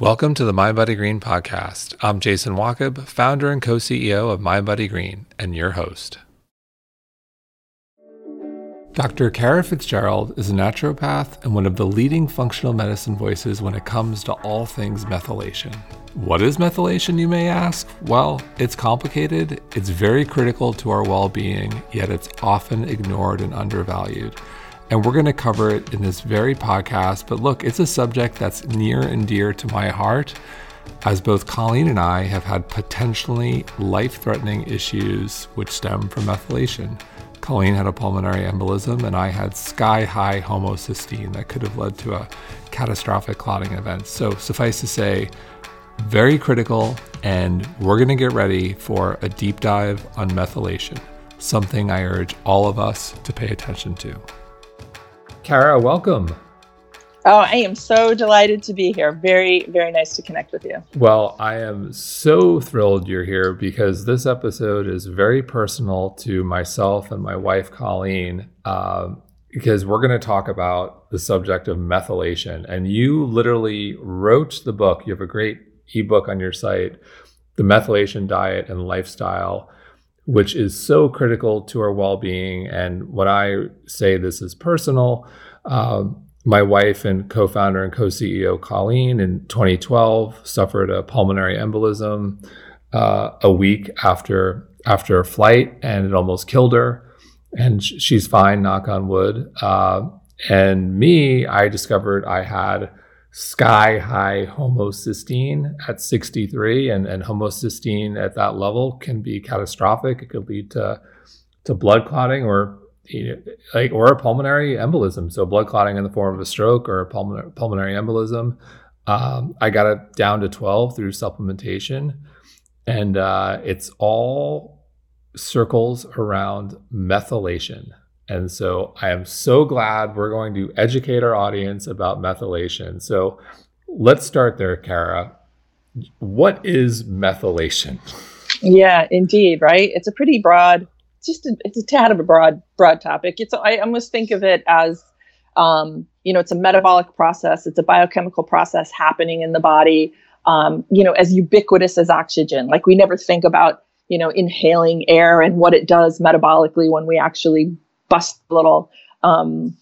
Welcome to the Mind Green podcast. I'm Jason Wachob, founder and co CEO of Mind Green, and your host. Dr. Kara Fitzgerald is a naturopath and one of the leading functional medicine voices when it comes to all things methylation. What is methylation, you may ask? Well, it's complicated, it's very critical to our well being, yet it's often ignored and undervalued. And we're going to cover it in this very podcast. But look, it's a subject that's near and dear to my heart, as both Colleen and I have had potentially life threatening issues which stem from methylation. Colleen had a pulmonary embolism, and I had sky high homocysteine that could have led to a catastrophic clotting event. So, suffice to say, very critical, and we're going to get ready for a deep dive on methylation, something I urge all of us to pay attention to. Kara, welcome. Oh, I am so delighted to be here. Very, very nice to connect with you. Well, I am so thrilled you're here because this episode is very personal to myself and my wife, Colleen, uh, because we're going to talk about the subject of methylation. And you literally wrote the book. You have a great ebook on your site, The Methylation Diet and Lifestyle which is so critical to our well-being. And when I say this is personal, um, my wife and co founder and co CEO Colleen in 2012 suffered a pulmonary embolism uh, a week after after a flight, and it almost killed her. And sh- she's fine, knock on wood. Uh, and me, I discovered I had sky high homocysteine at 63, and, and homocysteine at that level can be catastrophic. It could lead to to blood clotting or like or a pulmonary embolism, so blood clotting in the form of a stroke or a pulmonary pulmonary embolism. Um, I got it down to 12 through supplementation, and uh, it's all circles around methylation. And so I am so glad we're going to educate our audience about methylation. So let's start there, Kara. What is methylation? Yeah, indeed, right? It's a pretty broad just a, it's a tad of a broad broad topic. It's I almost think of it as um, you know it's a metabolic process. It's a biochemical process happening in the body. Um, you know, as ubiquitous as oxygen. Like we never think about you know inhaling air and what it does metabolically when we actually bust little um,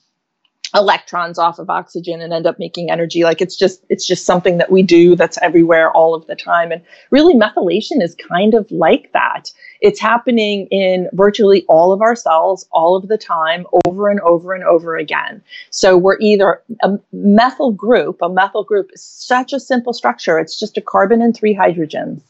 electrons off of oxygen and end up making energy. Like it's just it's just something that we do that's everywhere all of the time. And really methylation is kind of like that. It's happening in virtually all of our cells all of the time over and over and over again. So we're either a methyl group a methyl group is such a simple structure. It's just a carbon and three hydrogens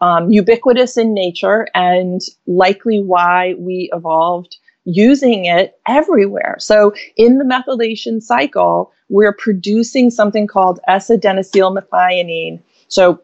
um, ubiquitous in nature and likely why we evolved using it everywhere. So in the methylation cycle, we're producing something called S-adenosyl methionine. So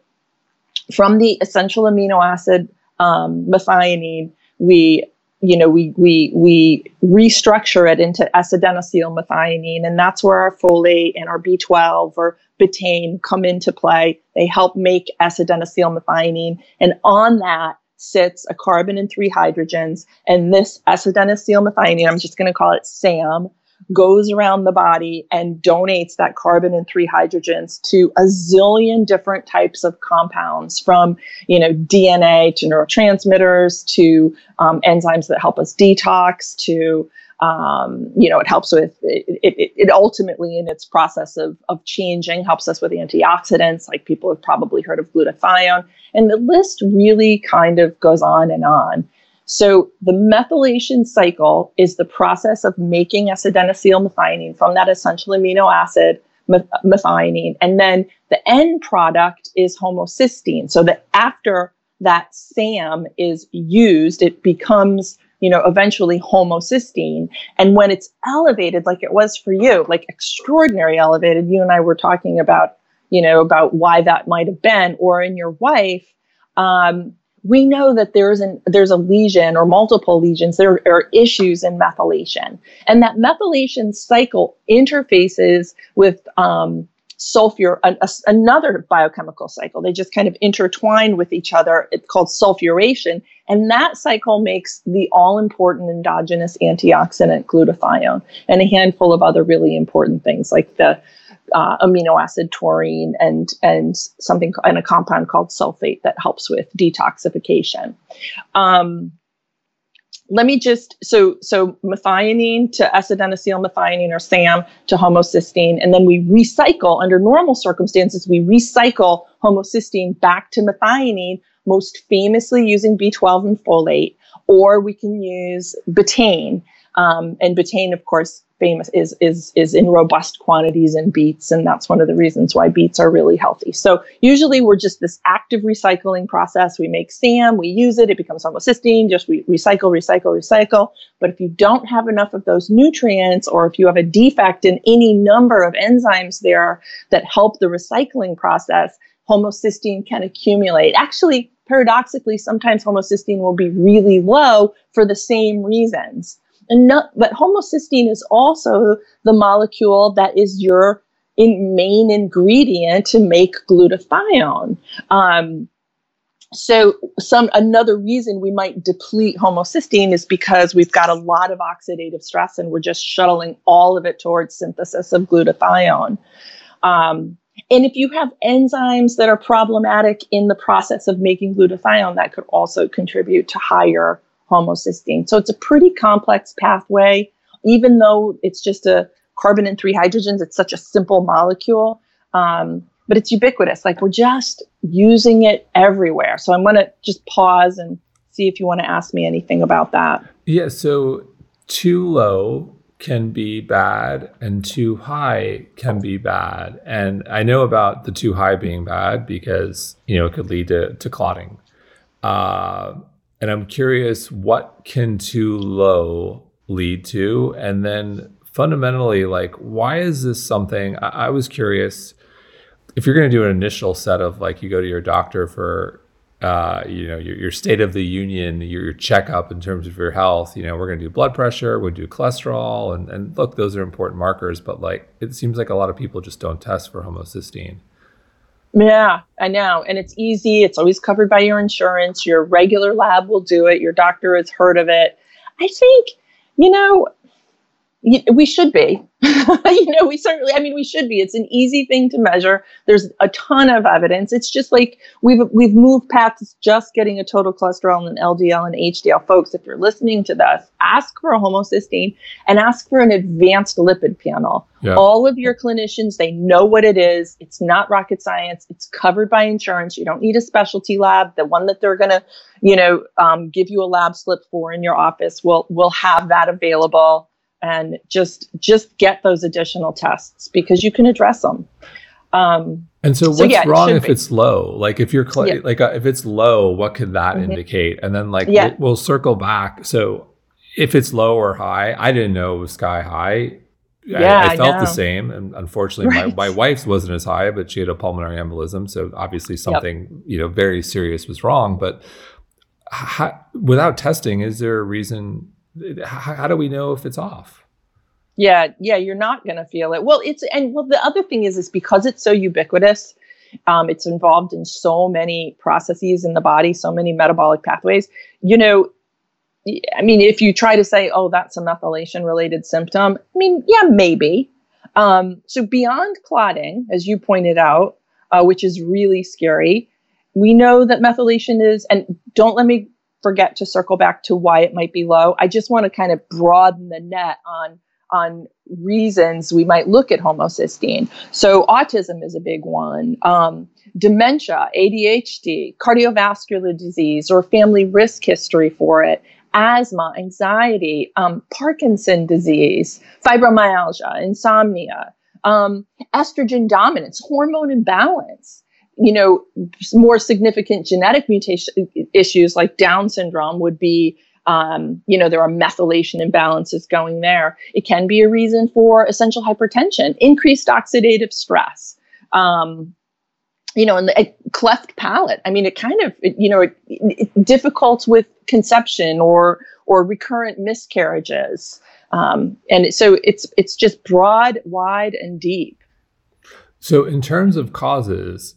from the essential amino acid um, methionine, we you know we we we restructure it into S-adenosyl methionine, and that's where our folate and our B12 or betaine come into play. They help make S-adenosyl methionine, and on that sits a carbon and three hydrogens, and this S-adenosyl methionine, I'm just going to call it SAM, goes around the body and donates that carbon and three hydrogens to a zillion different types of compounds from you know dna to neurotransmitters to um, enzymes that help us detox to um, you know, it helps with it, it, it, ultimately in its process of, of changing helps us with antioxidants, like people have probably heard of glutathione. And the list really kind of goes on and on. So the methylation cycle is the process of making S-adenosyl methionine from that essential amino acid methionine. And then the end product is homocysteine. So that after that SAM is used, it becomes you know, eventually homocysteine. And when it's elevated, like it was for you, like extraordinary elevated, you and I were talking about, you know, about why that might have been, or in your wife, um, we know that there's an there's a lesion or multiple lesions. There are issues in methylation, and that methylation cycle interfaces with um, sulfur, a, a, another biochemical cycle. They just kind of intertwine with each other. It's called sulfuration. And that cycle makes the all important endogenous antioxidant glutathione and a handful of other really important things like the uh, amino acid taurine and and something and a compound called sulfate that helps with detoxification. Um, let me just so so methionine to S-adenosine methionine or SAM to homocysteine, and then we recycle under normal circumstances. We recycle homocysteine back to methionine, most famously using B12 and folate, or we can use betaine. Um, and betaine, of course, famous is is is in robust quantities in beets and that's one of the reasons why beets are really healthy. So usually we're just this active recycling process. We make sam we use it it becomes homocysteine just we recycle recycle recycle. But if you don't have enough of those nutrients or if you have a defect in any number of enzymes there that help the recycling process homocysteine can accumulate. Actually paradoxically sometimes homocysteine will be really low for the same reasons but homocysteine is also the molecule that is your in main ingredient to make glutathione. Um, so some another reason we might deplete homocysteine is because we've got a lot of oxidative stress and we're just shuttling all of it towards synthesis of glutathione. Um, and if you have enzymes that are problematic in the process of making glutathione, that could also contribute to higher homocysteine. So it's a pretty complex pathway, even though it's just a carbon and three hydrogens. It's such a simple molecule, um, but it's ubiquitous. Like we're just using it everywhere. So I'm going to just pause and see if you want to ask me anything about that. Yeah. So too low can be bad and too high can be bad. And I know about the too high being bad because, you know, it could lead to, to clotting. Uh, and I'm curious what can too low lead to? And then fundamentally, like, why is this something? I, I was curious if you're going to do an initial set of like you go to your doctor for uh, you know your, your state of the union your, your checkup in terms of your health you know we're going to do blood pressure we'll do cholesterol and, and look those are important markers but like it seems like a lot of people just don't test for homocysteine yeah, I know. And it's easy. It's always covered by your insurance. Your regular lab will do it. Your doctor has heard of it. I think, you know, we should be. you know, we certainly, I mean, we should be. It's an easy thing to measure. There's a ton of evidence. It's just like we've we've moved past just getting a total cholesterol and an LDL and HDL. Folks, if you're listening to this, ask for a homocysteine and ask for an advanced lipid panel. Yeah. All of your clinicians, they know what it is. It's not rocket science. It's covered by insurance. You don't need a specialty lab. The one that they're going to, you know, um, give you a lab slip for in your office will will have that available and just just get those additional tests because you can address them. Um, and so, what's so yeah, wrong it if be. it's low? Like, if you're cl- yeah. like uh, if it's low, what could that mm-hmm. indicate? And then, like, yeah. we'll, we'll, circle back. So, if it's low or high, I didn't know it was sky high. Yeah, I, I felt the same, and unfortunately, right. my, my wife's wasn't as high, but she had a pulmonary embolism, so obviously something yep. you know very serious was wrong. But how, without testing, is there a reason how, do we know if it's off? Yeah, yeah, you're not going to feel it. Well, it's and well, the other thing is, is because it's so ubiquitous. Um, it's involved in so many processes in the body, so many metabolic pathways. You know, I mean, if you try to say, "Oh, that's a methylation related symptom," I mean, yeah, maybe. Um, so beyond clotting, as you pointed out, uh, which is really scary, we know that methylation is, and don't let me forget to circle back to why it might be low. I just want to kind of broaden the net on on reasons we might look at homocysteine. So autism is a big one. Um, dementia, ADHD, cardiovascular disease, or family risk history for it, asthma, anxiety, um, Parkinson disease, fibromyalgia, insomnia, um, estrogen dominance, hormone imbalance you know, more significant genetic mutation issues like Down syndrome would be, um, you know, there are methylation imbalances going there. It can be a reason for essential hypertension, increased oxidative stress. Um, you know, and the cleft palate. I mean, it kind of, it, you know, it, it, difficult with conception or or recurrent miscarriages, um, and so it's it's just broad, wide, and deep. So, in terms of causes,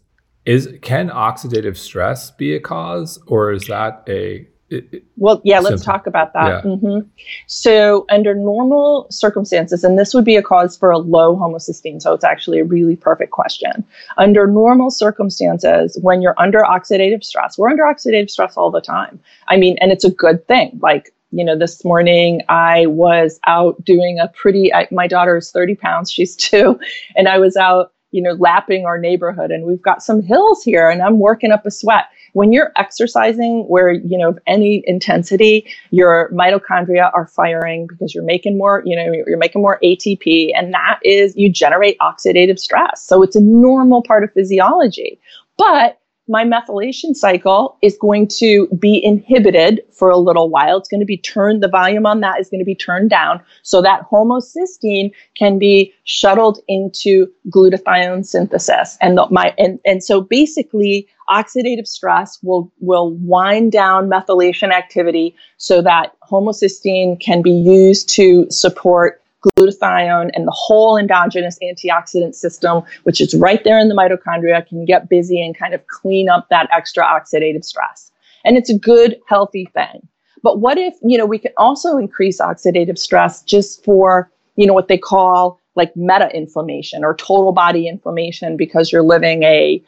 is can oxidative stress be a cause, or is that a it, well, yeah, let's talk about that. Yeah. Mm-hmm. So, under normal circumstances, and this would be a cause for a low homocysteine, so it's actually a really perfect question. Under normal circumstances, when you're under oxidative stress, we're under oxidative stress all the time. I mean, and it's a good thing. Like, you know, this morning I was out doing a pretty, I, my daughter is 30 pounds, she's two, and I was out, you know, lapping our neighborhood, and we've got some hills here, and I'm working up a sweat. When you're exercising where you know of any intensity your mitochondria are firing because you're making more you know you're making more atp and that is you generate oxidative stress. So it's a normal part of physiology. But my methylation cycle is going to be inhibited for a little while. It's going to be turned, the volume on that is going to be turned down so that homocysteine can be shuttled into glutathione synthesis. And the, my and, and so basically oxidative stress will will wind down methylation activity so that homocysteine can be used to support glutathione and the whole endogenous antioxidant system, which is right there in the mitochondria, can get busy and kind of clean up that extra oxidative stress. And it's a good, healthy thing. But what if, you know, we can also increase oxidative stress just for, you know, what they call like meta inflammation or total body inflammation because you're living a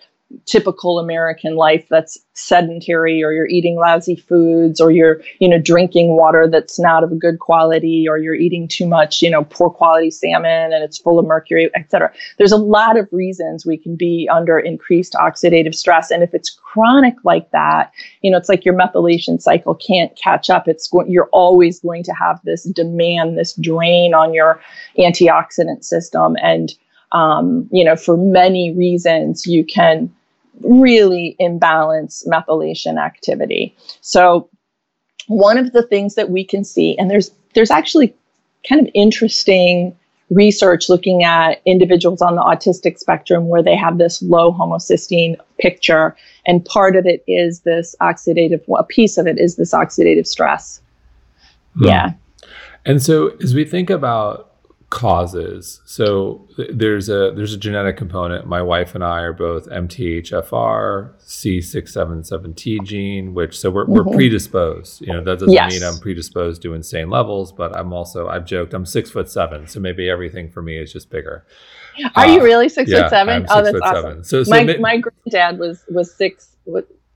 typical American life that's sedentary or you're eating lousy foods or you're, you know, drinking water that's not of a good quality or you're eating too much, you know, poor quality salmon and it's full of mercury, etc. There's a lot of reasons we can be under increased oxidative stress. And if it's chronic like that, you know, it's like your methylation cycle can't catch up. It's going, you're always going to have this demand, this drain on your antioxidant system. And um, you know, for many reasons, you can really imbalance methylation activity. So one of the things that we can see, and there's there's actually kind of interesting research looking at individuals on the autistic spectrum where they have this low homocysteine picture, and part of it is this oxidative. Well, a piece of it is this oxidative stress. Hmm. Yeah. And so as we think about causes. So there's a there's a genetic component. My wife and I are both MTHFR C677T gene, which so we're, mm-hmm. we're predisposed. You know that doesn't yes. mean I'm predisposed to insane levels, but I'm also I've joked I'm six foot seven, so maybe everything for me is just bigger. Are uh, you really six yeah, foot 7 oh, that's awesome. Seven. So, so my ma- my granddad was was six.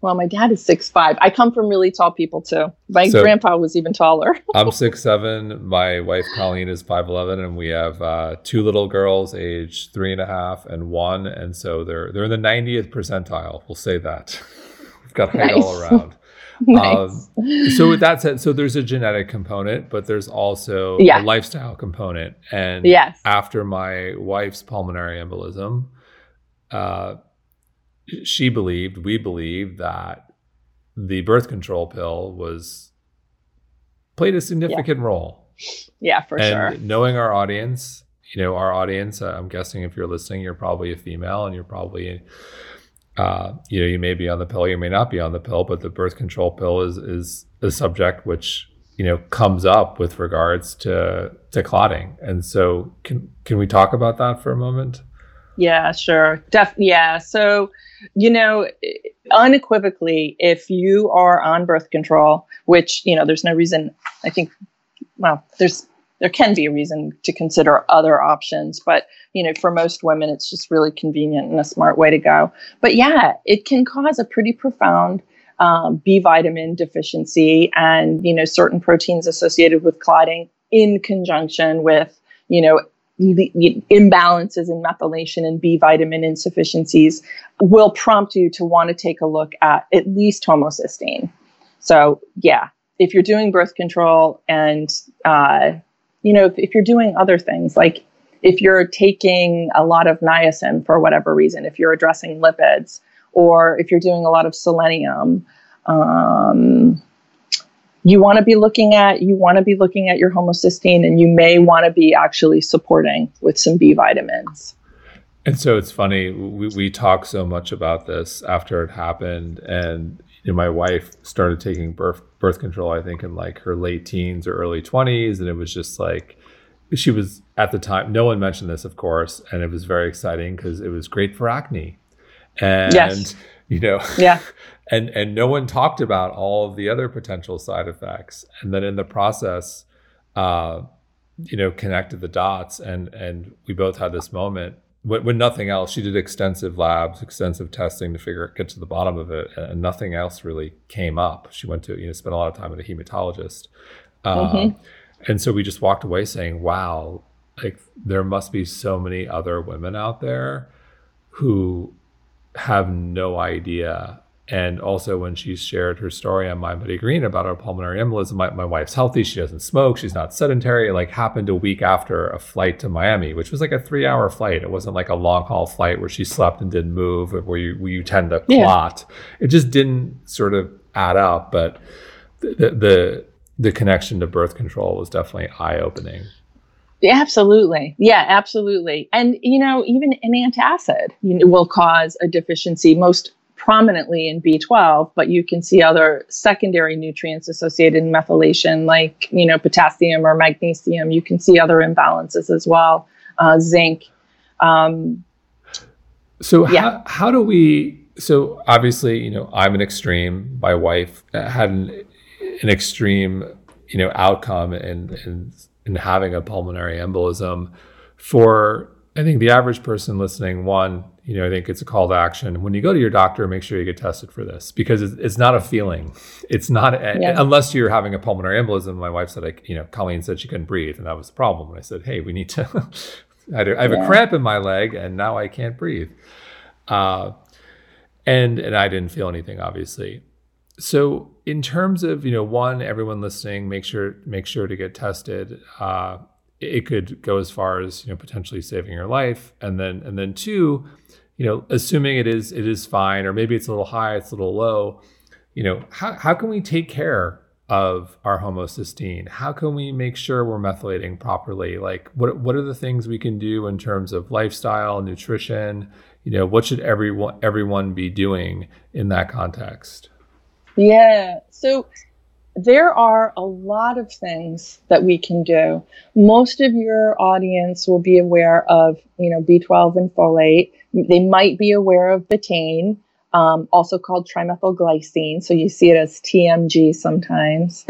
Well, my dad is six five. I come from really tall people too. My so, grandpa was even taller. I'm six seven. My wife Colleen is five eleven, and we have uh, two little girls, age three and a half and one, and so they're they're in the 90th percentile. We'll say that. We've got height nice. all around. nice. Um, so with that said, so there's a genetic component, but there's also yeah. a lifestyle component. And yes. after my wife's pulmonary embolism, uh, she believed, we believed that the birth control pill was played a significant yeah. role. Yeah, for and sure. Knowing our audience, you know, our audience, uh, I'm guessing if you're listening, you're probably a female and you're probably, uh, you know, you may be on the pill, you may not be on the pill, but the birth control pill is, is a subject which, you know, comes up with regards to, to clotting. And so can, can we talk about that for a moment? Yeah, sure. Def- yeah. So, you know, unequivocally, if you are on birth control, which, you know, there's no reason, I think, well, there's, there can be a reason to consider other options, but, you know, for most women, it's just really convenient and a smart way to go. But yeah, it can cause a pretty profound um, B vitamin deficiency and, you know, certain proteins associated with clotting in conjunction with, you know, imbalances in methylation and B vitamin insufficiencies will prompt you to want to take a look at at least homocysteine. So, yeah, if you're doing birth control and, uh, you know, if, if, you're doing other things, like if you're taking a lot of niacin for whatever reason, if you're addressing lipids, or if you're doing a lot of selenium, um, you want to be looking at you want to be looking at your homocysteine and you may want to be actually supporting with some b vitamins. And so it's funny we, we talk so much about this after it happened and you know, my wife started taking birth birth control i think in like her late teens or early 20s and it was just like she was at the time no one mentioned this of course and it was very exciting because it was great for acne. And yes. you know yeah and and no one talked about all of the other potential side effects. And then in the process uh, you know connected the dots and and we both had this moment when, when, nothing else. She did extensive labs extensive testing to figure out get to the bottom of it and nothing else really came up. She went to you know spent a lot of time with a hematologist. Uh, mm-hmm. and so we just walked away saying wow like there must be so many other women out there who have no idea and also, when she shared her story on mindbodygreen about her pulmonary embolism, my, my wife's healthy. She doesn't smoke. She's not sedentary. It like happened a week after a flight to Miami, which was like a three hour flight. It wasn't like a long haul flight where she slept and didn't move, where you, where you tend to clot. Yeah. It just didn't sort of add up. But the, the, the connection to birth control was definitely eye opening. Absolutely. Yeah, absolutely. And, you know, even an antacid you know, will cause a deficiency. Most prominently in B12, but you can see other secondary nutrients associated in methylation, like you know potassium or magnesium. You can see other imbalances as well, uh, zinc. Um, so yeah. how, how do we? So obviously, you know, I'm an extreme. My wife had an, an extreme, you know, outcome in, in in having a pulmonary embolism. For I think the average person listening, one, you know, I think it's a call to action. When you go to your doctor, make sure you get tested for this because it's, it's not a feeling. It's not a, yeah. unless you're having a pulmonary embolism. My wife said, like, you know, Colleen said she couldn't breathe, and that was the problem. And I said, hey, we need to. I have yeah. a cramp in my leg, and now I can't breathe. Uh, and and I didn't feel anything, obviously. So in terms of you know, one, everyone listening, make sure make sure to get tested. Uh, it could go as far as you know potentially saving your life, and then and then two you know, assuming it is it is fine, or maybe it's a little high, it's a little low, you know, how, how can we take care of our homocysteine? How can we make sure we're methylating properly? Like what what are the things we can do in terms of lifestyle, nutrition? You know, what should everyone everyone be doing in that context? Yeah. So there are a lot of things that we can do. Most of your audience will be aware of, you know, B12 and folate. They might be aware of betaine, um, also called trimethylglycine. So you see it as TMG sometimes.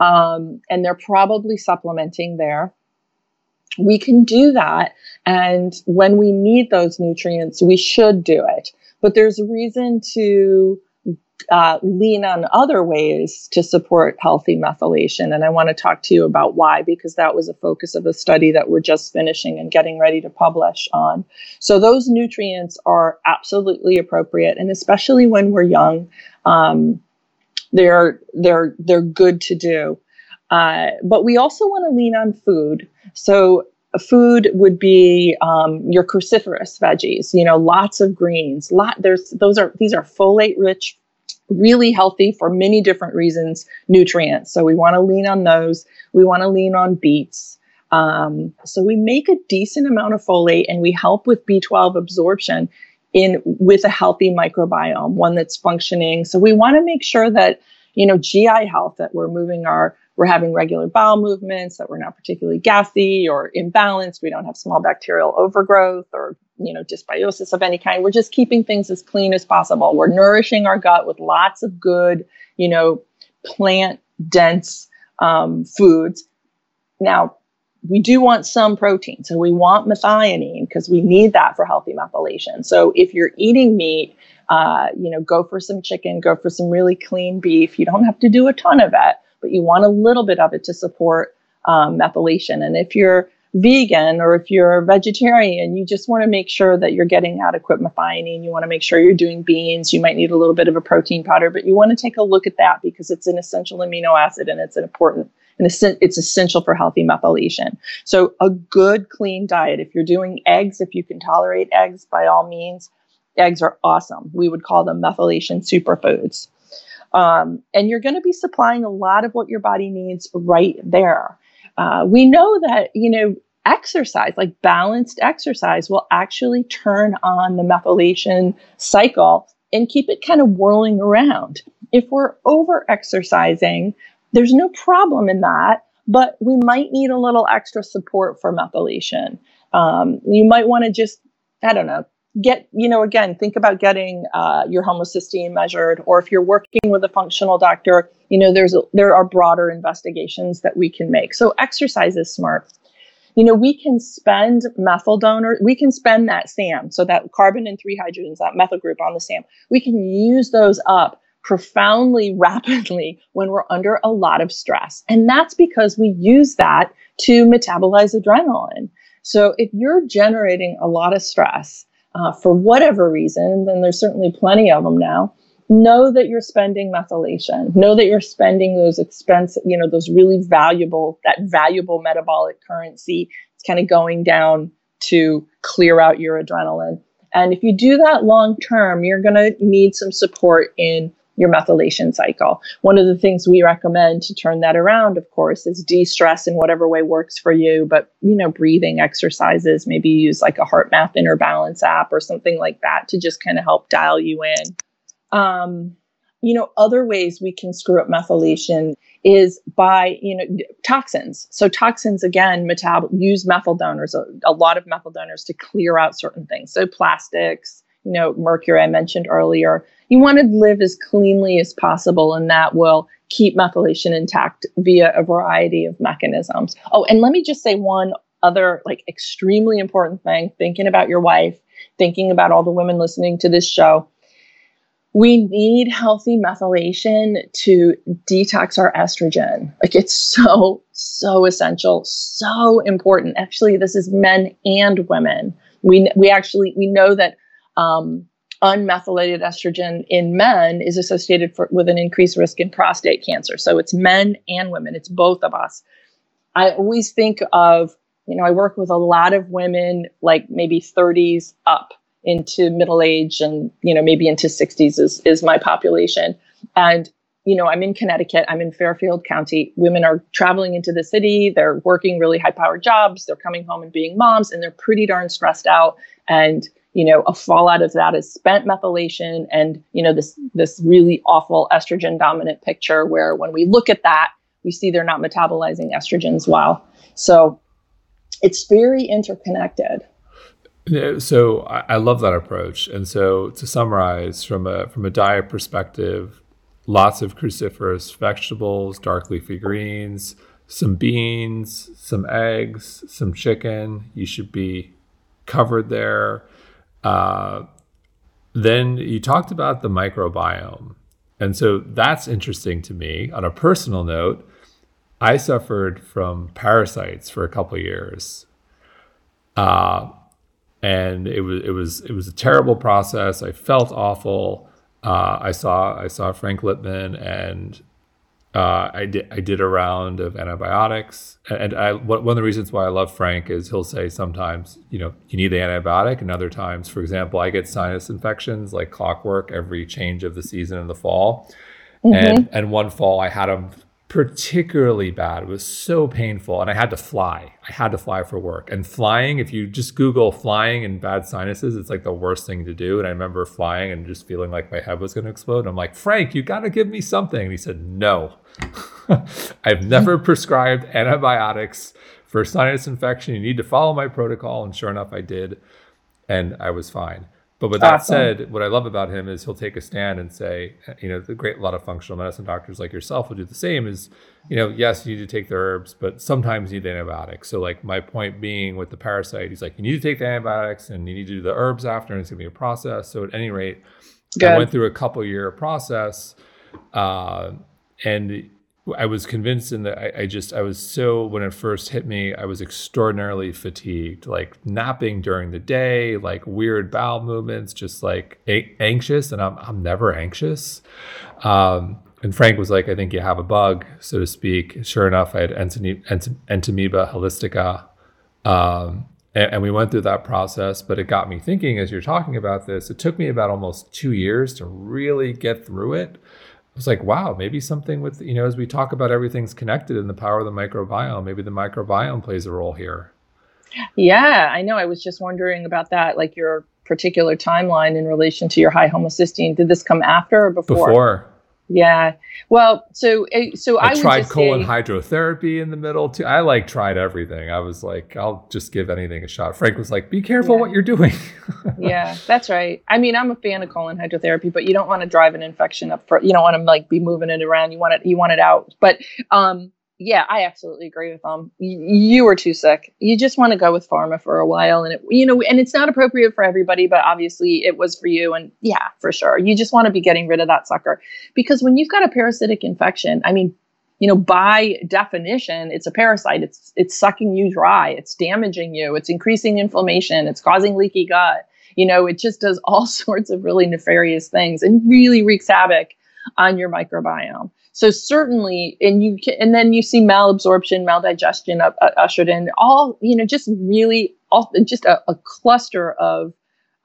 Um, and they're probably supplementing there. We can do that. And when we need those nutrients, we should do it. But there's a reason to uh, lean on other ways to support healthy methylation. And I want to talk to you about why, because that was a focus of a study that we're just finishing and getting ready to publish on. So, those nutrients are absolutely appropriate, and especially when we're young, um, they're, they're, they're good to do. Uh, but we also want to lean on food. So, food would be um, your cruciferous veggies you know lots of greens lot there's those are these are folate rich really healthy for many different reasons nutrients. So we want to lean on those. We want to lean on beets. Um, so we make a decent amount of folate and we help with B12 absorption in with a healthy microbiome, one that's functioning. So we want to make sure that you know GI health that we're moving our we're having regular bowel movements, that we're not particularly gassy or imbalanced, we don't have small bacterial overgrowth or you know dysbiosis of any kind. We're just keeping things as clean as possible. We're nourishing our gut with lots of good, you know, plant dense um, foods. Now, we do want some protein. So we want methionine because we need that for healthy methylation. So if you're eating meat, uh, you know, go for some chicken, go for some really clean beef. You don't have to do a ton of it, but you want a little bit of it to support um, methylation. And if you're vegan or if you're a vegetarian, you just want to make sure that you're getting adequate methionine. You want to make sure you're doing beans. You might need a little bit of a protein powder, but you want to take a look at that because it's an essential amino acid and it's an important and it's essential for healthy methylation. So a good clean diet. If you're doing eggs, if you can tolerate eggs, by all means, eggs are awesome. We would call them methylation superfoods. Um, and you're going to be supplying a lot of what your body needs right there. Uh, we know that, you know, exercise, like balanced exercise, will actually turn on the methylation cycle and keep it kind of whirling around. If we're over exercising, there's no problem in that, but we might need a little extra support for methylation. Um, you might want to just, I don't know, get you know again think about getting uh, your homocysteine measured or if you're working with a functional doctor you know there's there are broader investigations that we can make. So exercise is smart. You know we can spend methyl donor we can spend that sam so that carbon and three hydrogens that methyl group on the sam. We can use those up profoundly rapidly when we're under a lot of stress. And that's because we use that to metabolize adrenaline. So if you're generating a lot of stress uh, for whatever reason, then there's certainly plenty of them now. Know that you're spending methylation. Know that you're spending those expense, you know, those really valuable, that valuable metabolic currency. It's kind of going down to clear out your adrenaline. And if you do that long term, you're going to need some support in your methylation cycle. One of the things we recommend to turn that around, of course, is de-stress in whatever way works for you. But you know, breathing exercises, maybe use like a heart HeartMath inner balance app or something like that to just kind of help dial you in. Um, you know, other ways we can screw up methylation is by you know toxins. So toxins again, metab- use methyl donors, a, a lot of methyl donors to clear out certain things. So plastics, you know, mercury I mentioned earlier. You want to live as cleanly as possible, and that will keep methylation intact via a variety of mechanisms. Oh, and let me just say one other like extremely important thing thinking about your wife, thinking about all the women listening to this show. We need healthy methylation to detox our estrogen. Like it's so, so essential, so important. Actually, this is men and women. We, we actually we know that um, unmethylated estrogen in men is associated for, with an increased risk in prostate cancer. So it's men and women, it's both of us. I always think of, you know, I work with a lot of women like maybe 30s up into middle age and, you know, maybe into 60s is, is my population. And, you know, I'm in Connecticut, I'm in Fairfield County. Women are traveling into the city, they're working really high powered jobs, they're coming home and being moms, and they're pretty darn stressed out. And you know a fallout of that is spent methylation and you know this this really awful estrogen dominant picture where when we look at that we see they're not metabolizing estrogens well so it's very interconnected so I love that approach. And so to summarize from a from a diet perspective, lots of cruciferous vegetables, dark leafy greens, some beans, some eggs, some chicken. You should be covered there. Uh, then you talked about the microbiome. And so that's interesting to me. On a personal note, I suffered from parasites for a couple years. Uh, and it was it was it was a terrible process. I felt awful. Uh, I saw I saw Frank Lipman and uh, I did I did a round of antibiotics, and I one of the reasons why I love Frank is he'll say sometimes you know you need the antibiotic, and other times, for example, I get sinus infections like clockwork every change of the season in the fall, mm-hmm. and and one fall I had them particularly bad. It was so painful, and I had to fly. I had to fly for work. And flying, if you just Google flying and bad sinuses, it's like the worst thing to do. And I remember flying and just feeling like my head was going to explode. I'm like, Frank, you got to give me something. And he said, No. I've never prescribed antibiotics for sinus infection. You need to follow my protocol. And sure enough, I did. And I was fine. But with that said, what I love about him is he'll take a stand and say, you know, the great lot of functional medicine doctors like yourself will do the same. Is you know, yes, you need to take the herbs, but sometimes you need the antibiotics. So like my point being with the parasite, he's like, you need to take the antibiotics and you need to do the herbs after, and it's gonna be a process. So at any rate, Good. I went through a couple year process, uh, and I was convinced in that I, I, just I was so when it first hit me I was extraordinarily fatigued like napping during the day like weird bowel movements just like a- anxious and I'm I'm never anxious. Um, and Frank was like I think you have a bug so to speak. Sure enough I had Entamoeba histolytica um, and, and we went through that process but it got me thinking as you're talking about this it took me about almost two years to really get through it was like, wow, maybe something with, you know, as we talk about everything's connected and the power of the microbiome, maybe the microbiome plays a role here. Yeah, I know. I was just wondering about that, like your particular timeline in relation to your high homocysteine. Did this come after or before? Before. Yeah. Well, so eh, so I, I tried colon say, hydrotherapy in the middle too. I like tried everything. I was like, I'll just give anything a shot. Frank was like, be careful yeah. what you're doing. yeah, that's right. I mean, I'm a fan of colon hydrotherapy, but you don't want to drive an infection up for you don't want to like be moving it around. You want it you want it out. But um yeah, I absolutely agree with them. You, you were too sick. You just want to go with pharma for a while, and it, you know, and it's not appropriate for everybody, but obviously it was for you. And yeah, for sure, you just want to be getting rid of that sucker because when you've got a parasitic infection, I mean, you know, by definition, it's a parasite. It's it's sucking you dry. It's damaging you. It's increasing inflammation. It's causing leaky gut. You know, it just does all sorts of really nefarious things and really wreaks havoc on your microbiome. So certainly, and you can, and then you see malabsorption, maldigestion uh, ushered in, all you know, just really, all, just a, a cluster of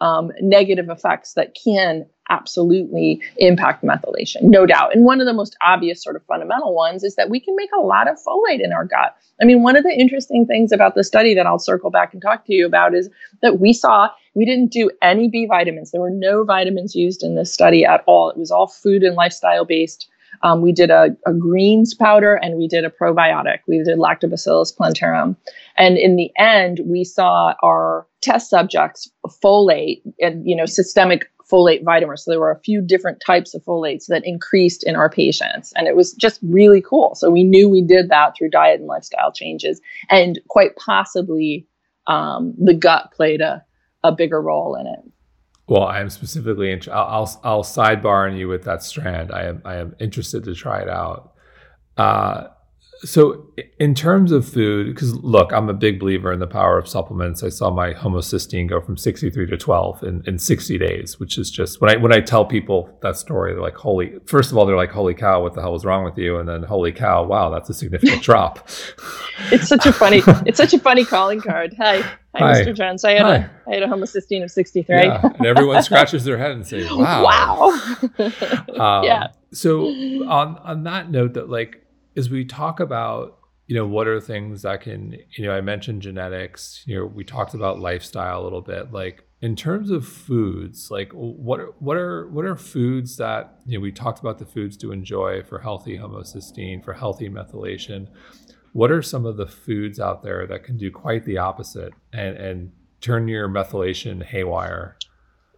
um, negative effects that can absolutely impact methylation, no doubt. And one of the most obvious, sort of fundamental ones, is that we can make a lot of folate in our gut. I mean, one of the interesting things about the study that I'll circle back and talk to you about is that we saw we didn't do any B vitamins. There were no vitamins used in this study at all. It was all food and lifestyle based um, we did a, a, greens powder and we did a probiotic. We did Lactobacillus plantarum. And in the end, we saw our test subjects folate and, you know, systemic folate vitamins. So there were a few different types of folates that increased in our patients. And it was just really cool. So we knew we did that through diet and lifestyle changes. And quite possibly um, the gut played a, a bigger role in it. Well, I am specifically. Int- I'll, I'll, I'll sidebar on you with that strand. I am I am interested to try it out. Uh, so, in terms of food, because look, I'm a big believer in the power of supplements. I saw my homocysteine go from 63 to 12 in, in 60 days, which is just when I when I tell people that story, they're like, "Holy!" First of all, they're like, "Holy cow! What the hell is wrong with you?" And then, "Holy cow! Wow, that's a significant drop." it's such a funny, it's such a funny calling card. Hi, hi, hi. Mr. Jones. I had hi. a I had a homocysteine of 63. Yeah. and everyone scratches their head and says "Wow, wow." um, yeah. So on on that note, that like as we talk about you know what are things that can you know i mentioned genetics you know we talked about lifestyle a little bit. Like in terms of foods like what what are what are foods that you know we talked about the foods to enjoy for healthy homocysteine for healthy methylation. What are some of the foods out there that can do quite the opposite and and turn your methylation haywire?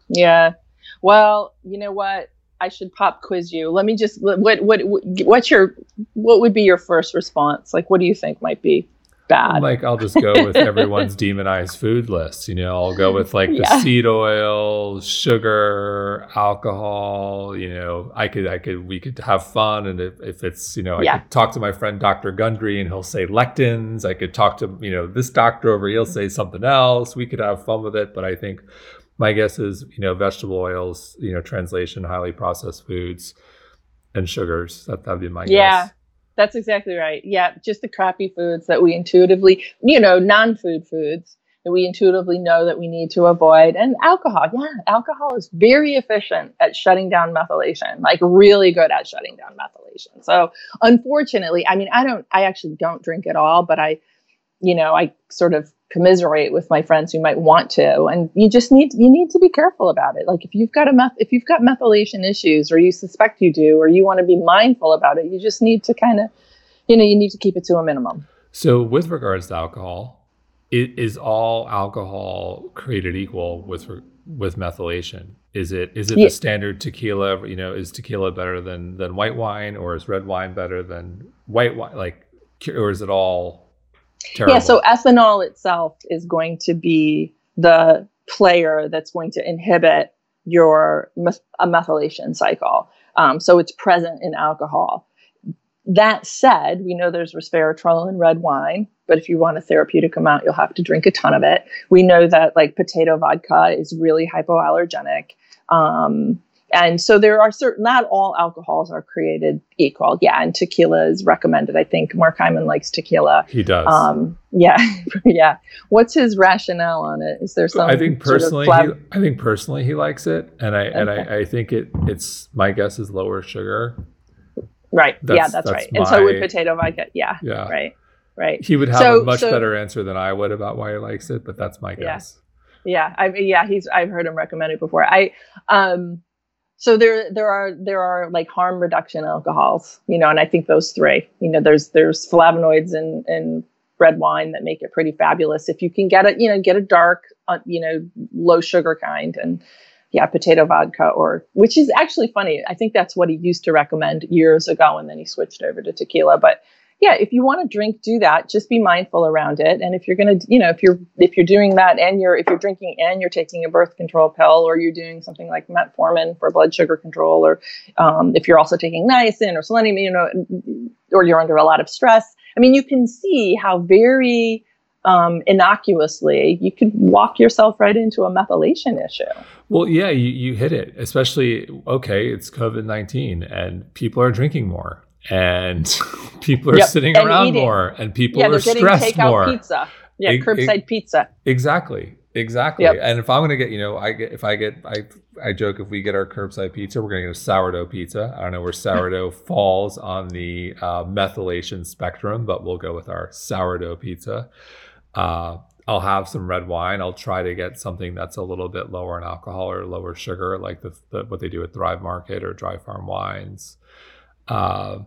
Yeah. Well you know what I should pop quiz you. Let me just what what what's your what would be your first response? Like what do you think might be bad? Like I'll just go with everyone's demonized food list. You know, I'll go with like yeah. the seed oil, sugar, alcohol. You know, I could I could we could have fun, and if, if it's you know I yeah. could talk to my friend Dr. Gundry and he'll say lectins. I could talk to you know this doctor over he'll say something else. We could have fun with it, but I think my guess is you know vegetable oils you know translation highly processed foods and sugars. That that'd be my guess. yeah that's exactly right. Yeah just the crappy foods that we intuitively you know non-food foods that we intuitively know that we need to avoid. And alcohol yeah alcohol is very efficient at shutting down methylation like really good at shutting down methylation. So unfortunately i mean i don't i actually don't drink at all but i you know i sort of commiserate with my friends who might want to and you just need you need to be careful about it. Like if you've got a meth if you've got methylation issues or you suspect you do or you want to be mindful about it you just need to kind of you know you need to keep it to a minimum. So with regards to alcohol it is all alcohol created equal with with methylation? Is it is it yeah. the standard tequila you know is tequila better than than white wine or is red wine better than white wine? Like or is it all Terrible. Yeah, so ethanol itself is going to be the player that's going to inhibit your meth- a methylation cycle. Um, so it's present in alcohol. That said, we know there's resveratrol in red wine, but if you want a therapeutic amount, you'll have to drink a ton of it. We know that like potato vodka is really hypoallergenic. Um, and so there are certain, not all alcohols are created equal. Yeah. And tequila is recommended. I think Mark Hyman likes tequila. He does. Um, yeah. yeah. What's his rationale on it? Is there some? I think personally, sort of he, I think personally he likes it. And I, okay. and I, I think it, it's, my guess is lower sugar. Right. That's, yeah, that's, that's right. My, and so would potato vodka. Yeah. Yeah. Right. Right. He would have so, a much so, better answer than I would about why he likes it, but that's my guess. Yeah. Yeah. I, mean, yeah. He's, I've heard him recommend it before. I, um, so there there are there are like harm reduction alcohols, you know, and I think those three, you know, there's there's flavonoids in in red wine that make it pretty fabulous. If you can get it, you know, get a dark, uh, you know, low sugar kind, and yeah, potato vodka, or which is actually funny. I think that's what he used to recommend years ago, and then he switched over to tequila. But yeah, if you want to drink, do that. Just be mindful around it. And if you're gonna, you know, if you're if you're doing that and you're if you're drinking and you're taking a birth control pill, or you're doing something like metformin for blood sugar control, or um, if you're also taking niacin or selenium, you know, or you're under a lot of stress. I mean, you can see how very um, innocuously you could walk yourself right into a methylation issue. Well, yeah, you, you hit it. Especially, okay, it's COVID nineteen and people are drinking more and people are yep. sitting and around eating. more and people yeah, are stressed more. Pizza. Yeah, it, curbside it, pizza. Exactly. Exactly. Yep. And if I'm gonna get, you know, I get if I get I I joke if we get our curbside pizza, we're gonna get a sourdough pizza. I don't know where sourdough falls on the uh, methylation spectrum, but we'll go with our sourdough pizza. Uh, I'll have some red wine. I'll try to get something that's a little bit lower in alcohol or lower sugar, like the, the what they do at Thrive Market or Dry Farm Wines. Uh,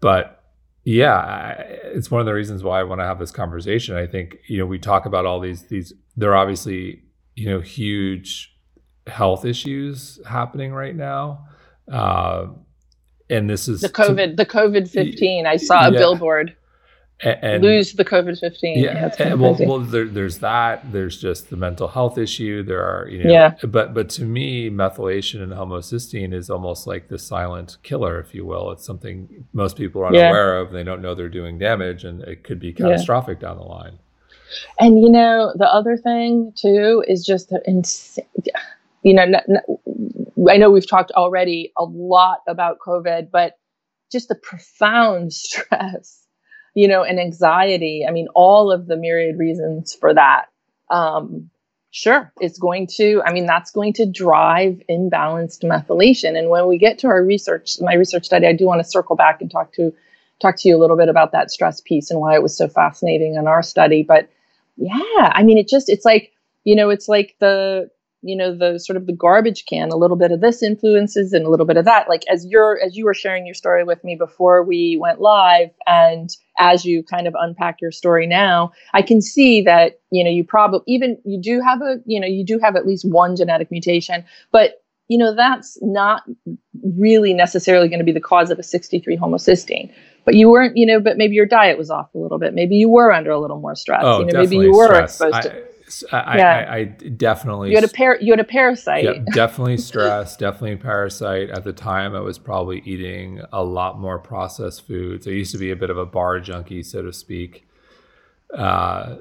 but yeah, I, it's one of the reasons why I want to have this conversation. I think you know we talk about all these these. They're obviously you know huge health issues happening right now. Uh, and this is the COVID, to, the COVID fifteen. I saw a yeah. billboard and, lose the COVID fifteen. Yeah, and, well, well there, there's that. There's just the mental health issue. There are, you know, yeah. But but to me, methylation and homocysteine is almost like the silent killer, if you will. It's something most people are unaware yeah. of. They don't know they're doing damage, and it could be catastrophic yeah. down the line. And you know, the other thing too is just the insane. You know, n- n- I know we've talked already a lot about COVID, but just the profound stress you know, and anxiety. I mean, all of the myriad reasons for that. Um, sure, it's going to, I mean, that's going to drive imbalanced methylation. And when we get to our research, my research study, I do want to circle back and talk to talk to you a little bit about that stress piece and why it was so fascinating in our study. But yeah, I mean, it just, it's like, you know, it's like the you know the sort of the garbage can a little bit of this influences and a little bit of that. Like as you're as you were sharing your story with me before we went live and as you kind of unpack your story now i can see that you know you probably even you do have a you know you do have at least one genetic mutation but you know that's not really necessarily going to be the cause of a 63 homocysteine. But you weren't you know but maybe your diet was off a little bit. Maybe you were under a little more stress. Oh, you know maybe you were stress. exposed I, to I, yeah. I, I, definitely you had a par- you had a parasite. Yeah, definitely stress, definitely parasite. At the time, I was probably eating a lot more processed foods. I used to be a bit of a bar junkie, so to speak. Uh,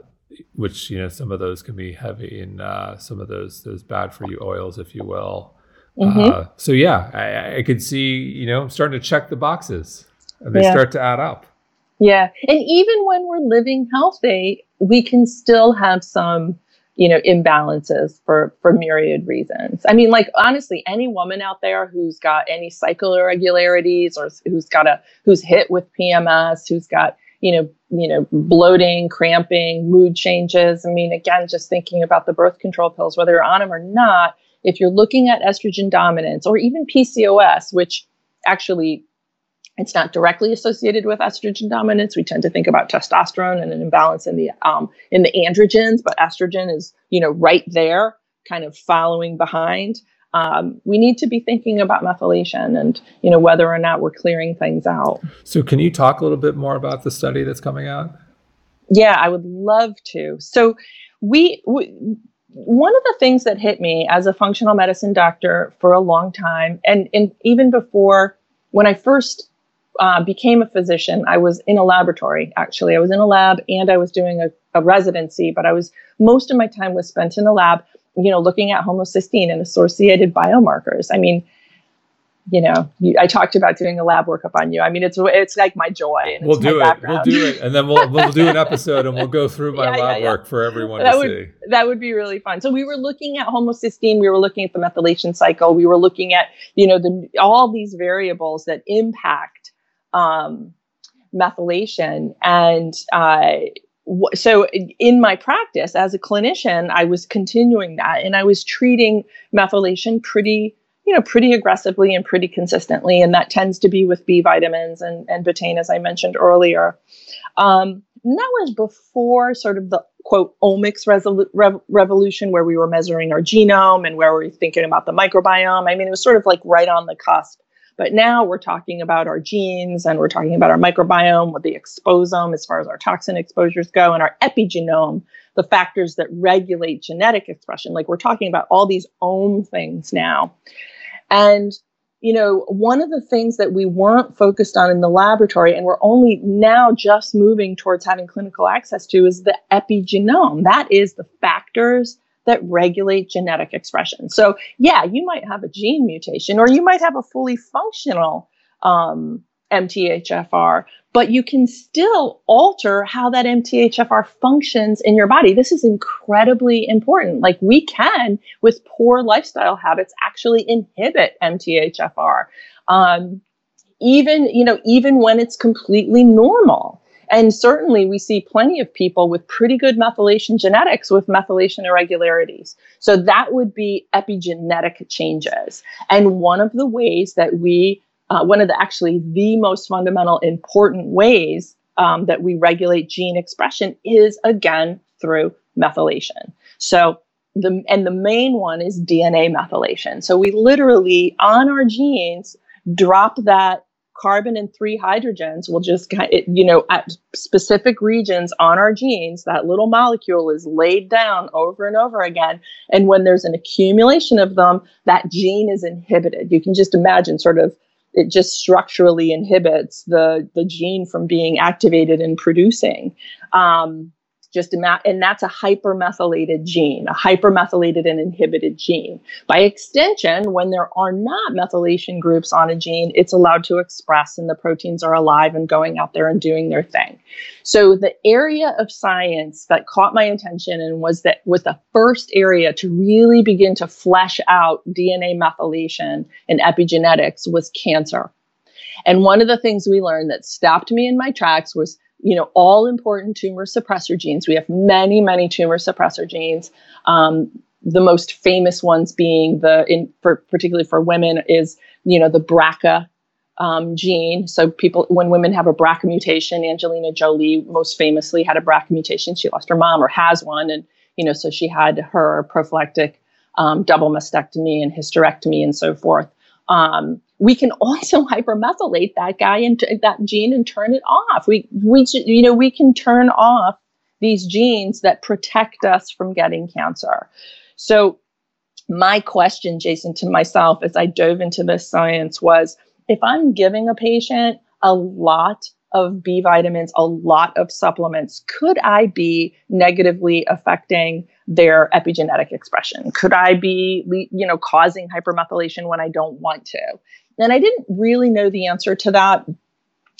which you know some of those can be heavy and uh, some of those those bad for you oils, if you will. Mm-hmm. Uh, so yeah, I, I could see you know starting to check the boxes, and they yeah. start to add up. Yeah. And even when we're living healthy, we can still have some, you know, imbalances for for myriad reasons. I mean, like honestly, any woman out there who's got any cycle irregularities or who's got a who's hit with PMS, who's got, you know, you know, bloating, cramping, mood changes. I mean, again, just thinking about the birth control pills, whether you're on them or not, if you're looking at estrogen dominance or even PCOS, which actually it's not directly associated with estrogen dominance. We tend to think about testosterone and an imbalance in the um, in the androgens, but estrogen is you know right there, kind of following behind. Um, we need to be thinking about methylation and you know whether or not we're clearing things out. So, can you talk a little bit more about the study that's coming out? Yeah, I would love to. So, we, we one of the things that hit me as a functional medicine doctor for a long time, and, and even before when I first uh, became a physician, I was in a laboratory. Actually, I was in a lab and I was doing a, a residency. But I was most of my time was spent in a lab, you know, looking at homocysteine and associated biomarkers. I mean, you know, you, I talked about doing a lab workup on you. I mean, it's it's like my joy. we'll do it. We'll do it, and then we'll we'll do an episode, and we'll go through my yeah, lab yeah, yeah. work for everyone that to would, see. That would be really fun. So we were looking at homocysteine. We were looking at the methylation cycle. We were looking at you know the all these variables that impact um, methylation. And uh, w- so in my practice as a clinician, I was continuing that and I was treating methylation pretty, you know, pretty aggressively and pretty consistently. And that tends to be with B vitamins and, and betaine, as I mentioned earlier. Um, and that was before sort of the quote omics resolu- rev- revolution, where we were measuring our genome and where we were thinking about the microbiome. I mean, it was sort of like right on the cusp. But now we're talking about our genes and we're talking about our microbiome, what the exposome as far as our toxin exposures go, and our epigenome, the factors that regulate genetic expression. Like we're talking about all these ohm things now. And you know, one of the things that we weren't focused on in the laboratory and we're only now just moving towards having clinical access to is the epigenome. That is the factors that regulate genetic expression. So, yeah, you might have a gene mutation or you might have a fully functional um, MTHFR, but you can still alter how that MTHFR functions in your body. This is incredibly important. Like we can, with poor lifestyle habits, actually inhibit MTHFR. Um, even, you know, even when it's completely normal. And certainly we see plenty of people with pretty good methylation genetics with methylation irregularities. So that would be epigenetic changes. And one of the ways that we uh, one of the actually the most fundamental important ways um, that we regulate gene expression is again through methylation. So the and the main one is DNA methylation. So we literally on our genes drop that carbon and three hydrogens will just you know at specific regions on our genes that little molecule is laid down over and over again. And when there's an accumulation of them that gene is inhibited. You can just imagine sort of it just structurally inhibits the the gene from being activated and producing. Um, just ima- and that's a hypermethylated gene, a hypermethylated and inhibited gene. By extension, when there are not methylation groups on a gene, it's allowed to express and the proteins are alive and going out there and doing their thing. So the area of science that caught my attention and was that was the first area to really begin to flesh out DNA methylation and epigenetics was cancer. And one of the things we learned that stopped me in my tracks was you know, all important tumor suppressor genes. We have many, many tumor suppressor genes. Um, the most famous ones being the, in for particularly for women, is you know the BRCA um, gene. So people, when women have a BRCA mutation, Angelina Jolie most famously had a BRCA mutation. She lost her mom or has one, and you know, so she had her prophylactic um, double mastectomy and hysterectomy and so forth. Um, we can also hypermethylate that guy and that gene and turn it off. We we you know we can turn off these genes that protect us from getting cancer. So my question, Jason, to myself as I dove into this science was if I'm giving a patient a lot of B vitamins, a lot of supplements, could I be negatively affecting their epigenetic expression? Could I be, you know, causing hypermethylation when I don't want to? And I didn't really know the answer to that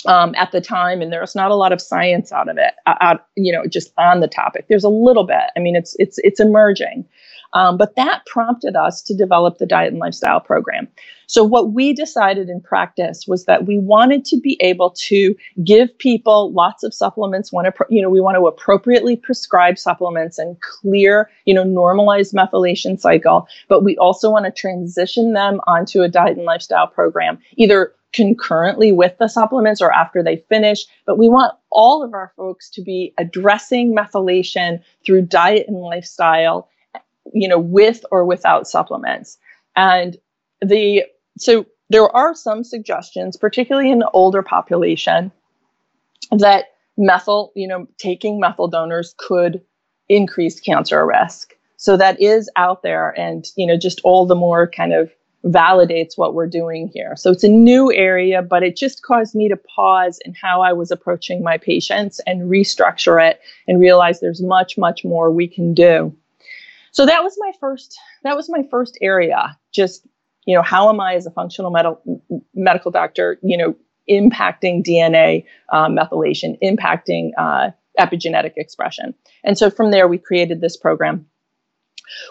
um, at the time, and there's not a lot of science out of it, uh, out, you know, just on the topic. There's a little bit. I mean, it's it's it's emerging, um, but that prompted us to develop the diet and lifestyle program. So what we decided in practice was that we wanted to be able to give people lots of supplements when you know we want to appropriately prescribe supplements and clear you know normalized methylation cycle, but we also want to transition them onto a diet and lifestyle program either concurrently with the supplements or after they finish. But we want all of our folks to be addressing methylation through diet and lifestyle, you know, with or without supplements. And the so there are some suggestions, particularly in the older population, that methyl, you know, taking methyl donors could increase cancer risk. So that is out there and, you know, just all the more kind of validates what we're doing here. So it's a new area, but it just caused me to pause in how I was approaching my patients and restructure it and realize there's much, much more we can do. So that was my first, that was my first area, just you know, how am I as a functional med- medical doctor, you know, impacting DNA uh, methylation, impacting uh, epigenetic expression? And so from there, we created this program.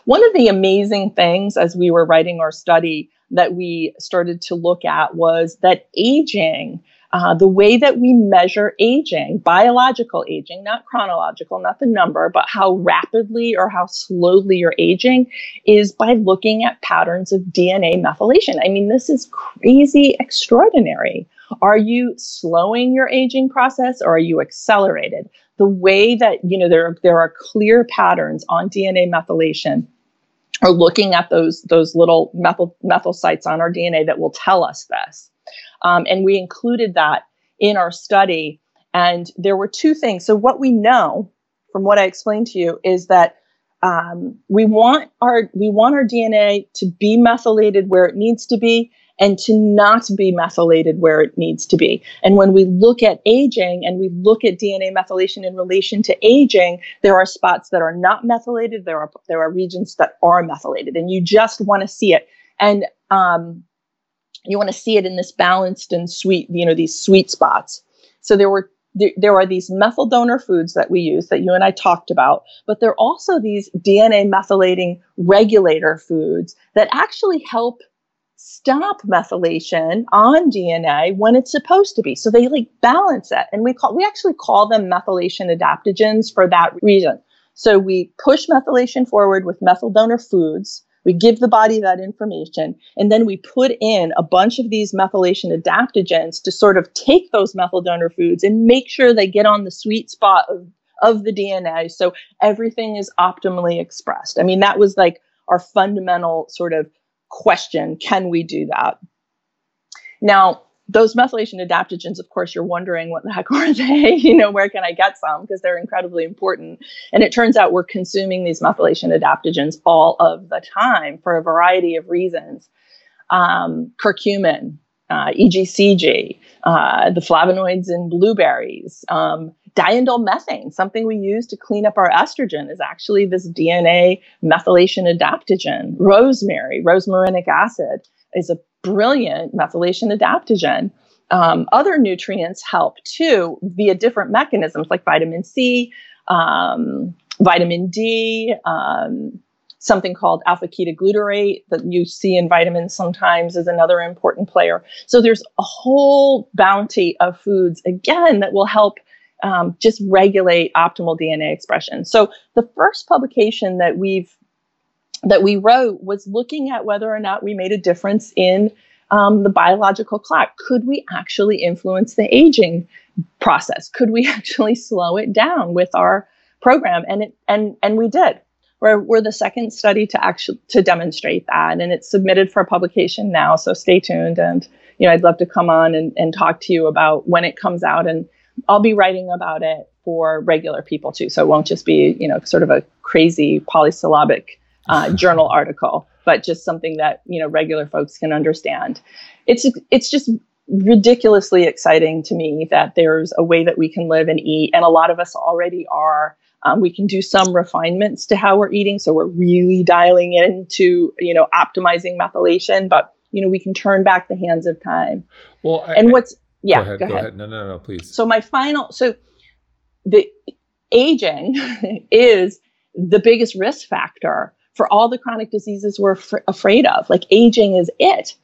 One of the amazing things as we were writing our study that we started to look at was that aging uh, the way that we measure aging, biological aging, not chronological, not the number, but how rapidly or how slowly you're aging, is by looking at patterns of DNA methylation. I mean, this is crazy extraordinary. Are you slowing your aging process or are you accelerated? The way that, you know, there, there are clear patterns on DNA methylation or looking at those, those little methyl, methyl sites on our DNA that will tell us this. Um, and we included that in our study. And there were two things. So, what we know from what I explained to you is that um, we want our we want our DNA to be methylated where it needs to be and to not be methylated where it needs to be. And when we look at aging and we look at DNA methylation in relation to aging, there are spots that are not methylated. There are there are regions that are methylated, and you just want to see it. And um, you want to see it in this balanced and sweet, you know, these sweet spots. So there were there, are these methyl donor foods that we use that you and I talked about, but there are also these DNA methylating regulator foods that actually help stop methylation on DNA when it's supposed to be. So they like balance it. And we call we actually call them methylation adaptogens for that reason. So we push methylation forward with methyl donor foods we give the body that information, and then we put in a bunch of these methylation adaptogens to sort of take those methyl donor foods and make sure they get on the sweet spot of, of the DNA so everything is optimally expressed. I mean, that was like our fundamental sort of question can we do that? Now, those methylation adaptogens, of course, you're wondering what the heck are they? you know, where can I get some? Because they're incredibly important. And it turns out we're consuming these methylation adaptogens all of the time for a variety of reasons. Um, curcumin, uh, EGCG, uh, the flavonoids in blueberries, um, diindolylmethane, something we use to clean up our estrogen, is actually this DNA methylation adaptogen. Rosemary, rosmarinic acid, is a brilliant methylation adaptogen. Um, other nutrients help too via different mechanisms like vitamin C, um, vitamin D, um, something called alpha ketoglutarate that you see in vitamins sometimes is another important player. So there's a whole bounty of foods, again, that will help um, just regulate optimal DNA expression. So the first publication that we've that we wrote was looking at whether or not we made a difference in um, the biological clock. Could we actually influence the aging process? Could we actually slow it down with our program? And it and and we did. We're, we're the second study to actually to demonstrate that, and it's submitted for publication now. So stay tuned, and you know I'd love to come on and, and talk to you about when it comes out, and I'll be writing about it for regular people too. So it won't just be you know sort of a crazy polysyllabic uh, journal article, but just something that you know regular folks can understand. It's it's just ridiculously exciting to me that there's a way that we can live and eat, and a lot of us already are. Um, we can do some refinements to how we're eating, so we're really dialing into you know optimizing methylation, but you know we can turn back the hands of time. Well, I, and what's yeah, go ahead, go ahead. Go ahead. No, no, no, please. So my final so the aging is the biggest risk factor for all the chronic diseases we're f- afraid of. Like aging is it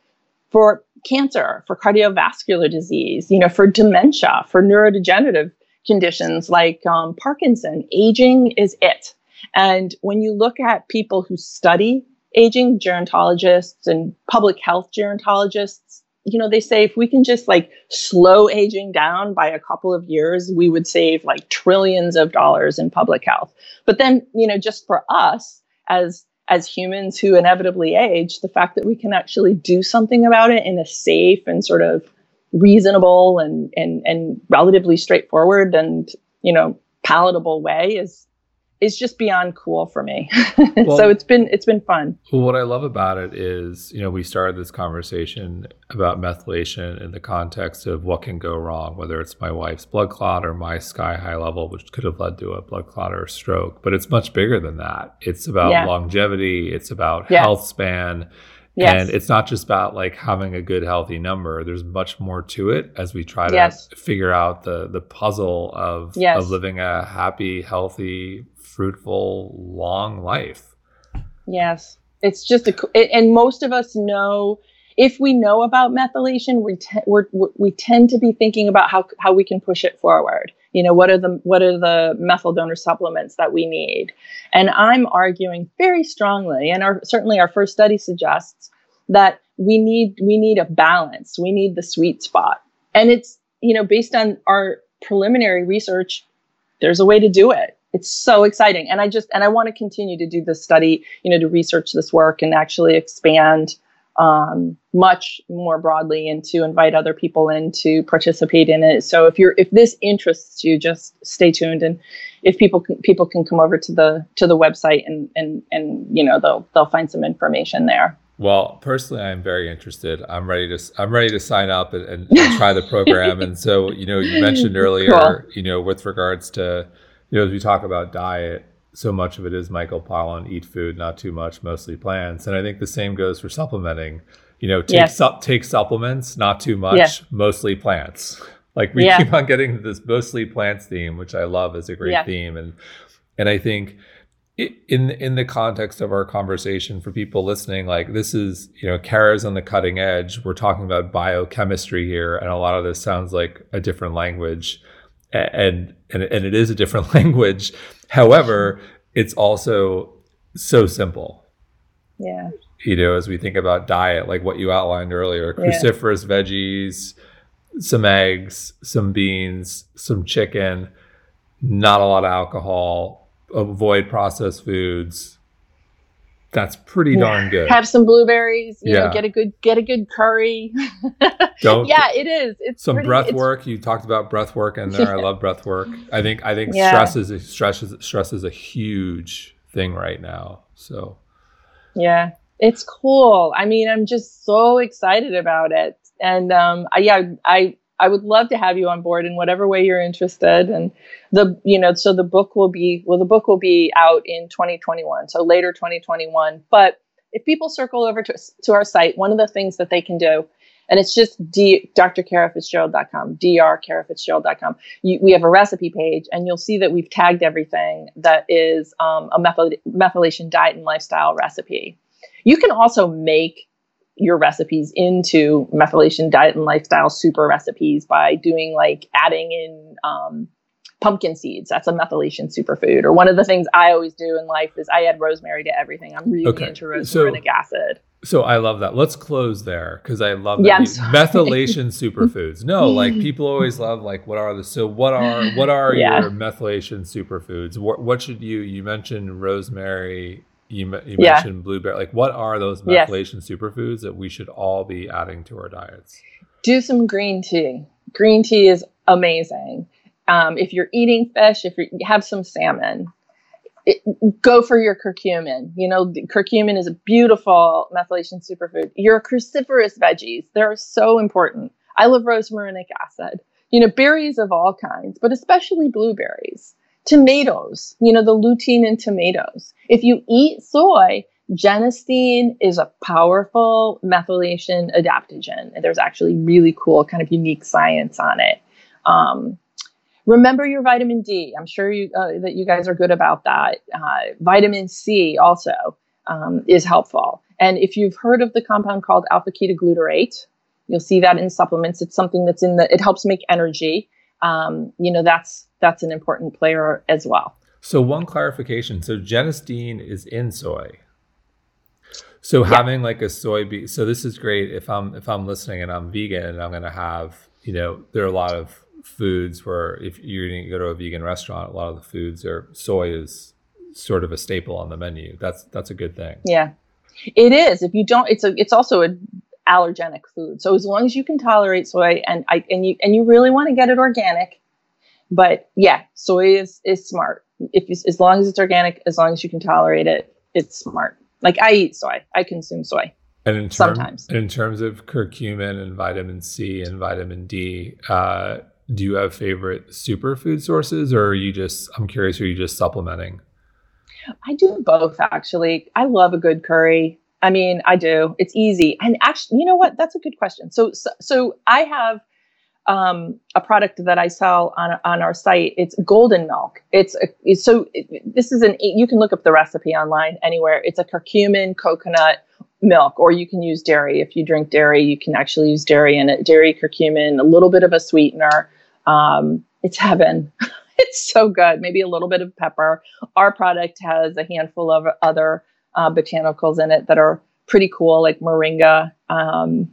for cancer, for cardiovascular disease, you know, for dementia, for neurodegenerative conditions like um, Parkinson. Aging is it. And when you look at people who study aging, gerontologists and public health gerontologists, you know, they say if we can just like slow aging down by a couple of years, we would save like trillions of dollars in public health. But then, you know, just for us, as as humans who inevitably age, the fact that we can actually do something about it in a safe and sort of reasonable and and and relatively straightforward and you know palatable way is is just beyond cool for me. Well, so it's been it's been fun. What I love about it is, you know, we started this conversation about methylation in the context of what can go wrong, whether it's my wife's blood clot or my sky high level, which could have led to a blood clot or a stroke. But it's much bigger than that. It's about yeah. longevity. It's about yeah. health span. Yes. And it's not just about like having a good healthy number. There's much more to it as we try to yes. figure out the the puzzle of yes. of living a happy, healthy, fruitful, long life. Yes. It's just a, and most of us know if we know about methylation, we, te- we're, we tend to be thinking about how, how we can push it forward. You know, what are the what are the methyl donor supplements that we need? And I'm arguing very strongly, and our, certainly our first study suggests that we need we need a balance. We need the sweet spot, and it's you know based on our preliminary research, there's a way to do it it's so exciting and i just and i want to continue to do this study you know to research this work and actually expand um, much more broadly and to invite other people in to participate in it. So if you're if this interests you, just stay tuned and if people can, people can come over to the to the website and and and you know they'll they'll find some information there. Well, personally, I'm very interested. I'm ready to I'm ready to sign up and, and, and try the program. and so you know you mentioned earlier cool. you know with regards to you know as we talk about diet so much of it is Michael Pollan, eat food, not too much, mostly plants. And I think the same goes for supplementing. You know, take yes. su- take supplements, not too much, yeah. mostly plants. Like we yeah. keep on getting this mostly plants theme, which I love as a great yeah. theme. And and I think in in the context of our conversation for people listening, like this is you know Kara's on the cutting edge. We're talking about biochemistry here, and a lot of this sounds like a different language, and and and it is a different language However, it's also so simple. Yeah. You know, as we think about diet, like what you outlined earlier, cruciferous yeah. veggies, some eggs, some beans, some chicken, not a lot of alcohol, avoid processed foods, that's pretty darn good. Have some blueberries. You yeah. know, get a good get a good curry. Don't. yeah, it is. It's some pretty, breath it's, work. You talked about breath work in there. I love breath work. I think I think yeah. stress is a, stress is stress is a huge thing right now. So. Yeah, it's cool. I mean, I'm just so excited about it, and um, I, yeah, I I would love to have you on board in whatever way you're interested. And the, you know, so the book will be, well, the book will be out in 2021, so later 2021. But if people circle over to, to our site, one of the things that they can do, and it's just d drkarafitzgerald.com. You, we have a recipe page, and you'll see that we've tagged everything that is um, a methyl, methylation diet and lifestyle recipe. You can also make your recipes into methylation diet and lifestyle super recipes by doing like adding in um, pumpkin seeds. That's a methylation superfood. Or one of the things I always do in life is I add rosemary to everything. I'm really okay. into rosmarinic so, acid. So I love that. Let's close there because I love that. Yeah, methylation superfoods. No, like people always love like what are the so what are what are yeah. your methylation superfoods? What what should you you mentioned rosemary you, you yeah. mentioned blueberry. Like, what are those methylation yes. superfoods that we should all be adding to our diets? Do some green tea. Green tea is amazing. Um, if you're eating fish, if you have some salmon, it, go for your curcumin. You know, curcumin is a beautiful methylation superfood. Your cruciferous veggies, they're so important. I love rosmarinic acid. You know, berries of all kinds, but especially blueberries tomatoes, you know, the lutein in tomatoes. If you eat soy, genistein is a powerful methylation adaptogen. And there's actually really cool, kind of unique science on it. Um, remember your vitamin D. I'm sure you, uh, that you guys are good about that. Uh, vitamin C also um, is helpful. And if you've heard of the compound called alpha ketoglutarate, you'll see that in supplements. It's something that's in the, it helps make energy. Um, you know, that's that's an important player as well. So one clarification. So genistein is in soy. So yeah. having like a soybean. So this is great if I'm if I'm listening and I'm vegan and I'm going to have you know there are a lot of foods where if you're going to go to a vegan restaurant, a lot of the foods are soy is sort of a staple on the menu. That's that's a good thing. Yeah, it is. If you don't, it's a it's also a allergenic food. So as long as you can tolerate soy and I and you and you really want to get it organic, but yeah, soy is is smart. If you, as long as it's organic, as long as you can tolerate it, it's smart. Like I eat soy, I consume soy. And in term, sometimes, in terms of curcumin and vitamin C and vitamin D, uh, do you have favorite superfood sources, or are you just? I'm curious. Are you just supplementing? I do both actually. I love a good curry. I mean, I do. It's easy. And actually, you know what? That's a good question. So, so, so I have um, a product that I sell on on our site. It's golden milk. It's, a, it's so this is an you can look up the recipe online anywhere. It's a curcumin coconut milk, or you can use dairy. If you drink dairy, you can actually use dairy in it. Dairy, curcumin, a little bit of a sweetener. Um, it's heaven. it's so good. Maybe a little bit of pepper. Our product has a handful of other uh, botanicals in it that are pretty cool, like moringa. Um,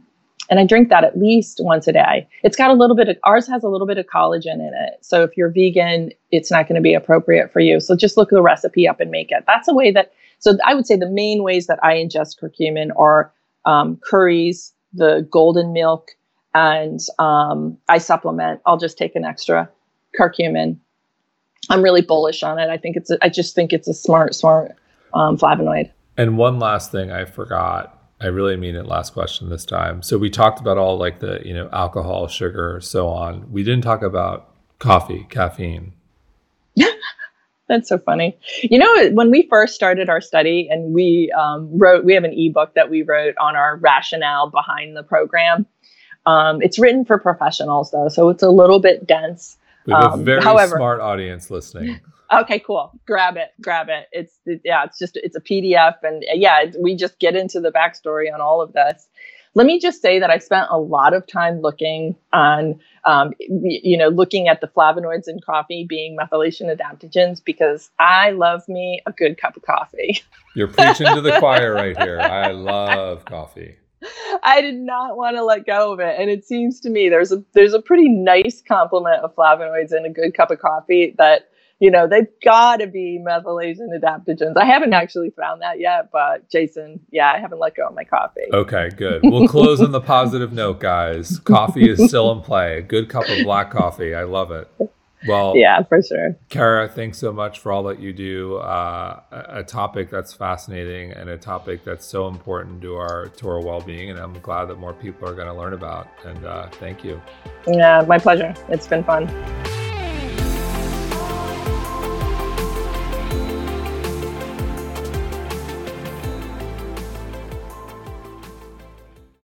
and I drink that at least once a day. It's got a little bit of ours has a little bit of collagen in it. So if you're vegan, it's not going to be appropriate for you. So just look the recipe up and make it. That's a way that. So I would say the main ways that I ingest curcumin are um, curries, the golden milk, and um, I supplement. I'll just take an extra curcumin. I'm really bullish on it. I think it's. A, I just think it's a smart, smart um, flavonoid. And one last thing I forgot. I really mean it. Last question this time. So we talked about all like the you know alcohol, sugar, so on. We didn't talk about coffee, caffeine. That's so funny. You know, when we first started our study and we um, wrote, we have an ebook that we wrote on our rationale behind the program. Um, it's written for professionals though, so it's a little bit dense. We have um, a very however, smart audience listening. Okay, cool. Grab it, grab it. It's yeah, it's just it's a PDF, and yeah, we just get into the backstory on all of this. Let me just say that I spent a lot of time looking on, um, you know, looking at the flavonoids in coffee being methylation adaptogens because I love me a good cup of coffee. You're preaching to the choir right here. I love coffee. I did not want to let go of it, and it seems to me there's a there's a pretty nice complement of flavonoids in a good cup of coffee that you know they've got to be methylation adaptogens. I haven't actually found that yet, but Jason, yeah, I haven't let go of my coffee. Okay, good. We'll close on the positive note, guys. Coffee is still in play. A good cup of black coffee. I love it. Well, yeah, for sure. Kara, thanks so much for all that you do. Uh, a topic that's fascinating and a topic that's so important to our to our well being, and I'm glad that more people are going to learn about. And uh, thank you. Yeah, my pleasure. It's been fun.